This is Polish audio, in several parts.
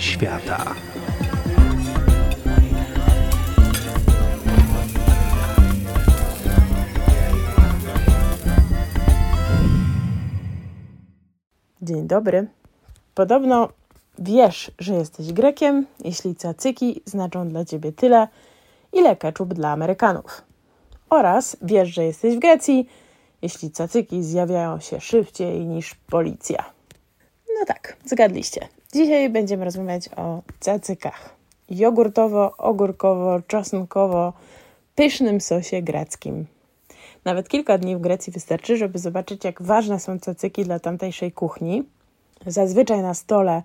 Świata. Dzień dobry. Podobno wiesz, że jesteś Grekiem, jeśli cacyki znaczą dla ciebie tyle, ile keczup dla Amerykanów. Oraz wiesz, że jesteś w Grecji, jeśli cacyki zjawiają się szybciej niż policja. No tak, zgadliście. Dzisiaj będziemy rozmawiać o cacykach. Jogurtowo-ogórkowo-czosnkowo pysznym sosie greckim. Nawet kilka dni w Grecji wystarczy, żeby zobaczyć, jak ważne są cacyki dla tamtejszej kuchni. Zazwyczaj na stole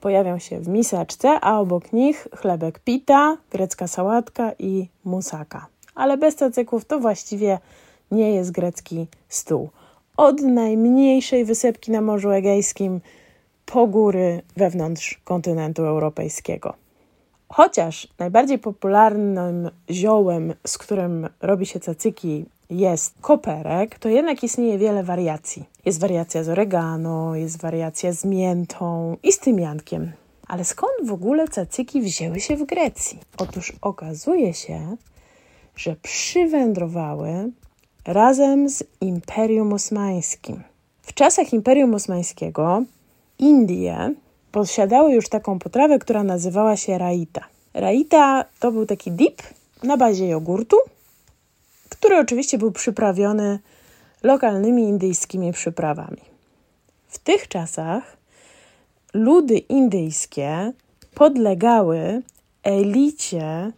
pojawią się w miseczce, a obok nich chlebek pita, grecka sałatka i musaka. Ale bez cacyków to właściwie nie jest grecki stół. Od najmniejszej wysepki na Morzu Egejskim po góry wewnątrz kontynentu europejskiego. Chociaż najbardziej popularnym ziołem, z którym robi się cacyki, jest koperek, to jednak istnieje wiele wariacji. Jest wariacja z oregano, jest wariacja z miętą i z tymiankiem. Ale skąd w ogóle cacyki wzięły się w Grecji? Otóż okazuje się, że przywędrowały razem z Imperium Osmańskim. W czasach Imperium Osmańskiego Indie posiadały już taką potrawę, która nazywała się raita. Raita to był taki dip na bazie jogurtu, który oczywiście był przyprawiony lokalnymi indyjskimi przyprawami. W tych czasach ludy indyjskie podlegały elicie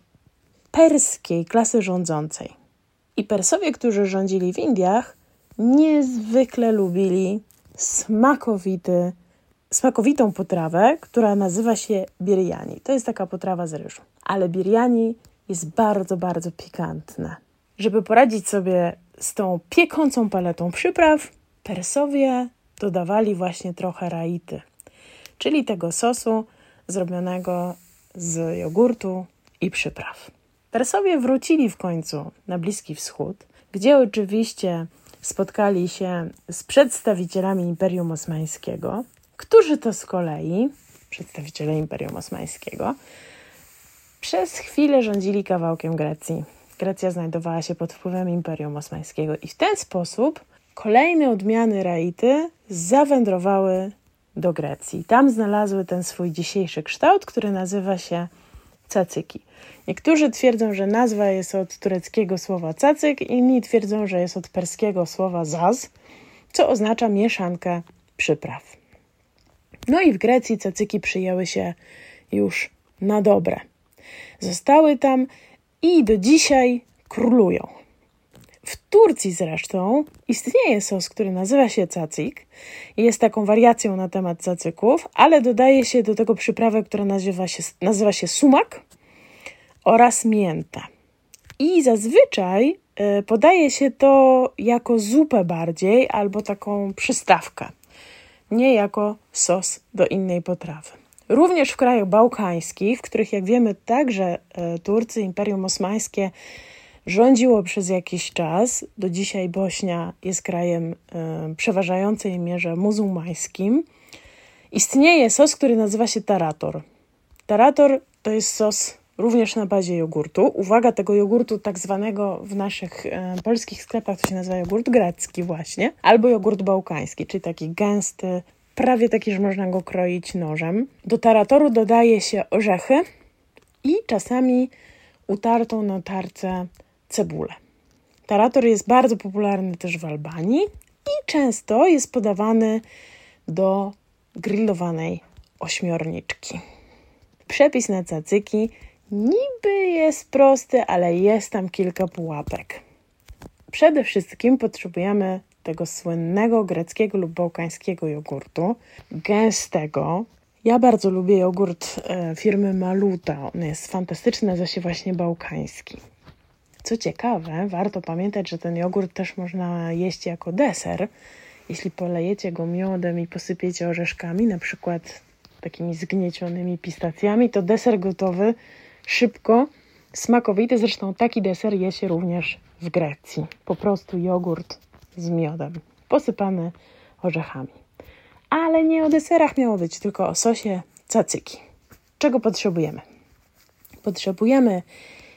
perskiej klasy rządzącej. I Persowie, którzy rządzili w Indiach, niezwykle lubili smakowity, smakowitą potrawę, która nazywa się biryani. To jest taka potrawa z ryżu. Ale biryani jest bardzo, bardzo pikantne. Żeby poradzić sobie z tą piekącą paletą przypraw, Persowie dodawali właśnie trochę raity, czyli tego sosu zrobionego z jogurtu i przypraw. Persowie wrócili w końcu na Bliski Wschód, gdzie oczywiście spotkali się z przedstawicielami Imperium Osmańskiego, którzy to z kolei, przedstawiciele Imperium Osmańskiego, przez chwilę rządzili kawałkiem Grecji. Grecja znajdowała się pod wpływem Imperium Osmańskiego i w ten sposób kolejne odmiany Raity zawędrowały do Grecji. Tam znalazły ten swój dzisiejszy kształt, który nazywa się cacyki. Niektórzy twierdzą, że nazwa jest od tureckiego słowa cacyk, inni twierdzą, że jest od perskiego słowa zaz, co oznacza mieszankę przypraw. No i w Grecji cacyki przyjęły się już na dobre. Zostały tam i do dzisiaj królują. W Turcji zresztą istnieje sos, który nazywa się cacik jest taką wariacją na temat cacyków, ale dodaje się do tego przyprawę, która nazywa się, nazywa się sumak oraz mięta. I zazwyczaj y, podaje się to jako zupę bardziej albo taką przystawkę, nie jako sos do innej potrawy. Również w krajach bałkańskich, w których, jak wiemy, także y, Turcy, Imperium Osmańskie rządziło przez jakiś czas. Do dzisiaj Bośnia jest krajem y, przeważającej mierze muzułmańskim. Istnieje sos, który nazywa się tarator. Tarator to jest sos również na bazie jogurtu. Uwaga, tego jogurtu tak zwanego w naszych e, polskich sklepach to się nazywa jogurt grecki właśnie, albo jogurt bałkański, czyli taki gęsty, prawie taki, że można go kroić nożem. Do taratoru dodaje się orzechy i czasami utartą na tarce cebulę. Tarator jest bardzo popularny też w Albanii i często jest podawany do grillowanej ośmiorniczki. Przepis na cacyki niby jest prosty, ale jest tam kilka pułapek. Przede wszystkim potrzebujemy tego słynnego greckiego lub bałkańskiego jogurtu, gęstego. Ja bardzo lubię jogurt e, firmy Maluta. On jest fantastyczny, się właśnie bałkański. Co ciekawe, warto pamiętać, że ten jogurt też można jeść jako deser. Jeśli polejecie go miodem i posypiecie orzeszkami, na przykład takimi zgniecionymi pistacjami, to deser gotowy szybko, smakowity. Zresztą taki deser je się również w Grecji. Po prostu jogurt z miodem, posypany orzechami. Ale nie o deserach miało być, tylko o sosie cacyki. czego potrzebujemy? Potrzebujemy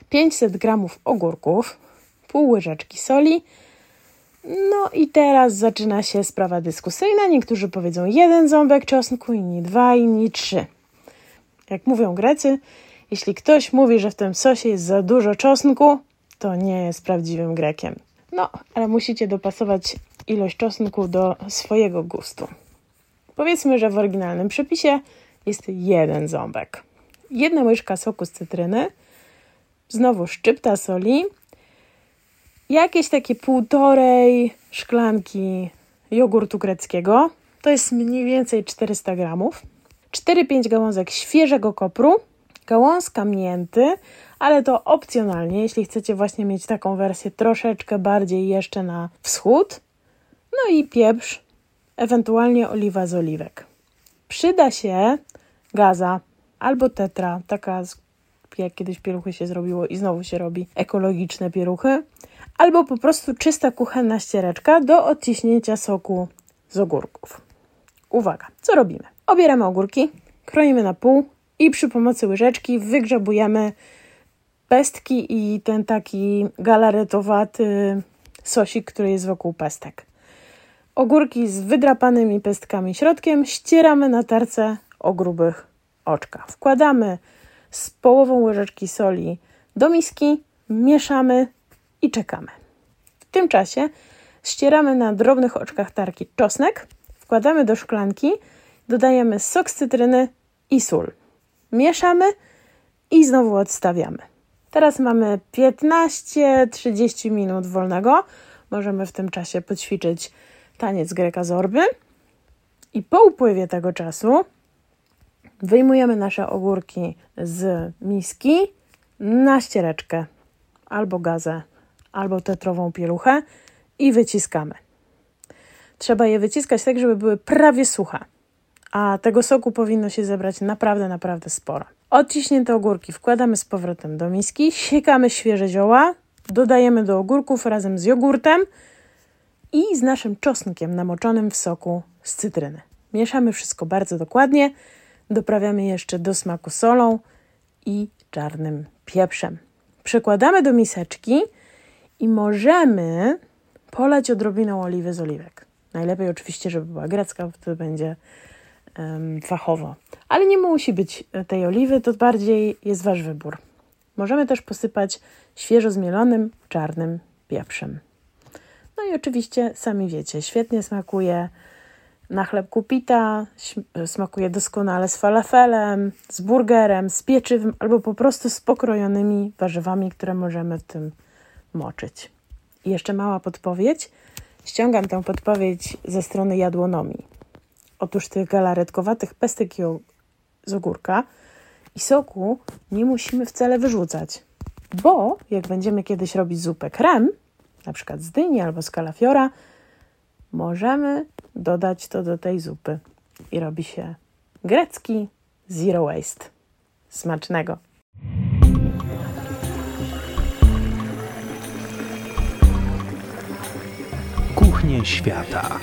500 gramów ogórków, pół łyżeczki soli. No i teraz zaczyna się sprawa dyskusyjna. Niektórzy powiedzą jeden ząbek czosnku, inni dwa, inni trzy. Jak mówią Grecy, jeśli ktoś mówi, że w tym sosie jest za dużo czosnku, to nie jest prawdziwym Grekiem. No, ale musicie dopasować ilość czosnku do swojego gustu. Powiedzmy, że w oryginalnym przepisie jest jeden ząbek. Jedna łyżka soku z cytryny, znowu szczypta soli, jakieś takie półtorej szklanki jogurtu greckiego, to jest mniej więcej 400 gramów, 4-5 gałązek świeżego kopru, gałązka mięty, ale to opcjonalnie, jeśli chcecie właśnie mieć taką wersję troszeczkę bardziej jeszcze na wschód. No i pieprz, ewentualnie oliwa z oliwek. Przyda się gaza albo tetra, taka jak kiedyś pieluchy się zrobiło i znowu się robi ekologiczne pieluchy, albo po prostu czysta kuchenna ściereczka do odciśnięcia soku z ogórków. Uwaga, co robimy? Obieramy ogórki, kroimy na pół i przy pomocy łyżeczki wygrzebujemy pestki i ten taki galaretowaty sosik, który jest wokół pestek. Ogórki z wydrapanymi pestkami środkiem ścieramy na tarce o grubych oczkach. Wkładamy z połową łyżeczki soli do miski, mieszamy i czekamy. W tym czasie ścieramy na drobnych oczkach tarki czosnek, wkładamy do szklanki, dodajemy sok z cytryny i sól. Mieszamy i znowu odstawiamy. Teraz mamy 15-30 minut wolnego. Możemy w tym czasie poćwiczyć taniec greka zorby. I po upływie tego czasu wyjmujemy nasze ogórki z miski na ściereczkę albo gazę, albo tetrową pieluchę i wyciskamy. Trzeba je wyciskać tak, żeby były prawie suche, a tego soku powinno się zebrać naprawdę, naprawdę sporo. Odciśnięte ogórki wkładamy z powrotem do miski, siekamy świeże zioła, dodajemy do ogórków razem z jogurtem i z naszym czosnkiem namoczonym w soku z cytryny. Mieszamy wszystko bardzo dokładnie, doprawiamy jeszcze do smaku solą i czarnym pieprzem. Przekładamy do miseczki i możemy polać odrobiną oliwy z oliwek. Najlepiej oczywiście, żeby była grecka, bo wtedy będzie fachowo. Ale nie musi być tej oliwy, to bardziej jest Wasz wybór. Możemy też posypać świeżo zmielonym czarnym pieprzem. No i oczywiście sami wiecie, świetnie smakuje na chlebku pita, smakuje doskonale z falafelem, z burgerem, z pieczywem albo po prostu z pokrojonymi warzywami, które możemy w tym moczyć. I jeszcze mała podpowiedź. Ściągam tę podpowiedź ze strony jadłonomii. Otóż tych galaretkowatych pestek z ogórka i soku nie musimy wcale wyrzucać, bo jak będziemy kiedyś robić zupę krem, na przykład z dyni albo z kalafiora, możemy dodać to do tej zupy i robi się grecki zero waste. Smacznego! Kuchnie świata.